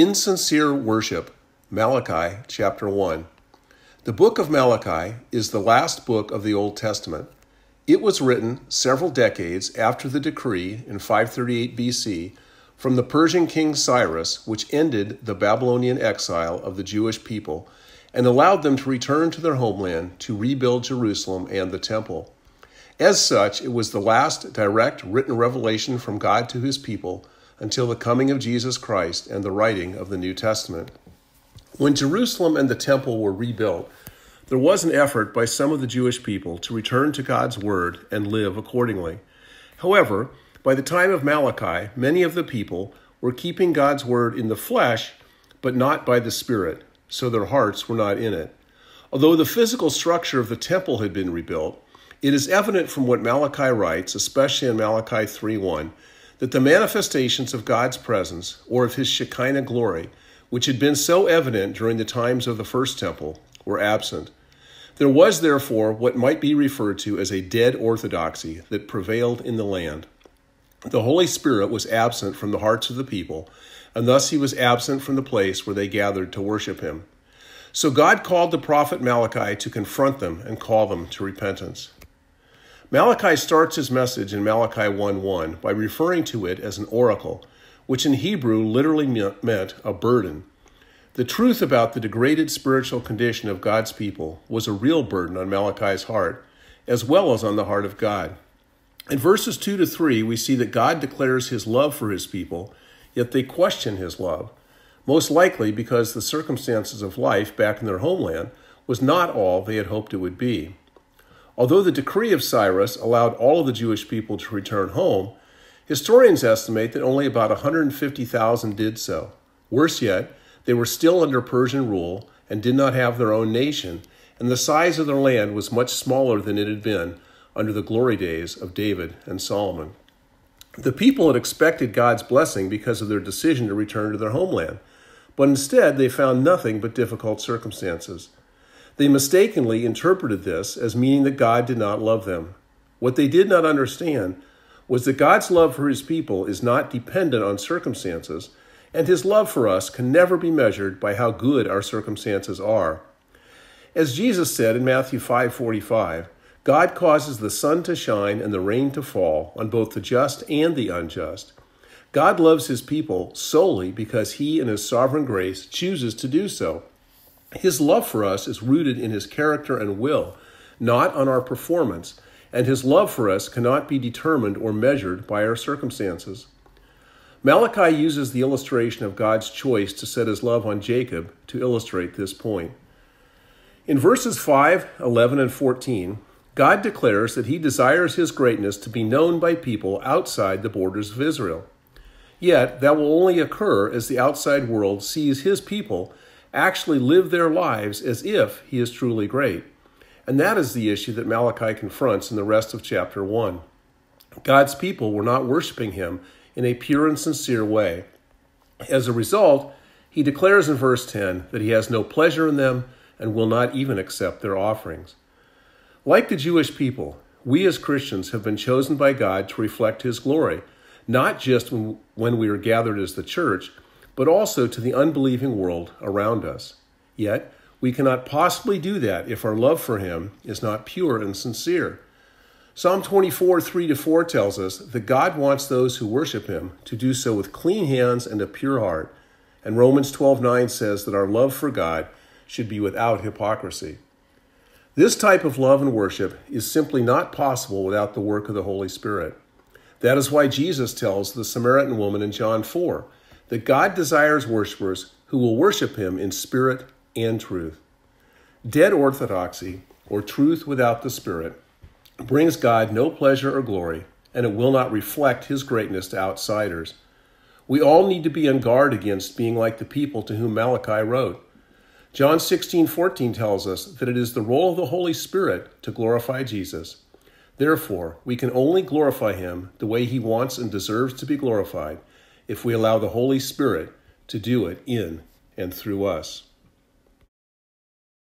Insincere Worship, Malachi chapter 1. The book of Malachi is the last book of the Old Testament. It was written several decades after the decree in 538 BC from the Persian king Cyrus, which ended the Babylonian exile of the Jewish people and allowed them to return to their homeland to rebuild Jerusalem and the temple. As such, it was the last direct written revelation from God to his people until the coming of Jesus Christ and the writing of the New Testament. When Jerusalem and the temple were rebuilt, there was an effort by some of the Jewish people to return to God's word and live accordingly. However, by the time of Malachi, many of the people were keeping God's word in the flesh, but not by the Spirit, so their hearts were not in it. Although the physical structure of the temple had been rebuilt, it is evident from what Malachi writes, especially in Malachi 3:1, that the manifestations of God's presence, or of his Shekinah glory, which had been so evident during the times of the first temple, were absent. There was, therefore, what might be referred to as a dead orthodoxy that prevailed in the land. The Holy Spirit was absent from the hearts of the people, and thus he was absent from the place where they gathered to worship him. So God called the prophet Malachi to confront them and call them to repentance. Malachi starts his message in Malachi 1:1 by referring to it as an oracle, which in Hebrew literally meant a burden. The truth about the degraded spiritual condition of God's people was a real burden on Malachi's heart, as well as on the heart of God. In verses 2 to 3, we see that God declares his love for his people, yet they question his love, most likely because the circumstances of life back in their homeland was not all they had hoped it would be. Although the decree of Cyrus allowed all of the Jewish people to return home, historians estimate that only about 150,000 did so. Worse yet, they were still under Persian rule and did not have their own nation, and the size of their land was much smaller than it had been under the glory days of David and Solomon. The people had expected God's blessing because of their decision to return to their homeland, but instead they found nothing but difficult circumstances. They mistakenly interpreted this as meaning that God did not love them. What they did not understand was that God's love for his people is not dependent on circumstances, and his love for us can never be measured by how good our circumstances are. As Jesus said in Matthew 5:45, God causes the sun to shine and the rain to fall on both the just and the unjust. God loves his people solely because he in his sovereign grace chooses to do so. His love for us is rooted in his character and will, not on our performance, and his love for us cannot be determined or measured by our circumstances. Malachi uses the illustration of God's choice to set his love on Jacob to illustrate this point. In verses 5, 11, and 14, God declares that he desires his greatness to be known by people outside the borders of Israel. Yet, that will only occur as the outside world sees his people actually live their lives as if he is truly great. And that is the issue that Malachi confronts in the rest of chapter 1. God's people were not worshiping him in a pure and sincere way. As a result, he declares in verse 10 that he has no pleasure in them and will not even accept their offerings. Like the Jewish people, we as Christians have been chosen by God to reflect his glory, not just when we are gathered as the church but also to the unbelieving world around us. Yet, we cannot possibly do that if our love for Him is not pure and sincere. Psalm 24, 3 to 4 tells us that God wants those who worship Him to do so with clean hands and a pure heart. And Romans 12, 9 says that our love for God should be without hypocrisy. This type of love and worship is simply not possible without the work of the Holy Spirit. That is why Jesus tells the Samaritan woman in John 4 that God desires worshipers who will worship him in spirit and truth. Dead orthodoxy, or truth without the Spirit, brings God no pleasure or glory, and it will not reflect his greatness to outsiders. We all need to be on guard against being like the people to whom Malachi wrote. John 16:14 tells us that it is the role of the Holy Spirit to glorify Jesus. Therefore, we can only glorify him the way he wants and deserves to be glorified if we allow the Holy Spirit to do it in and through us.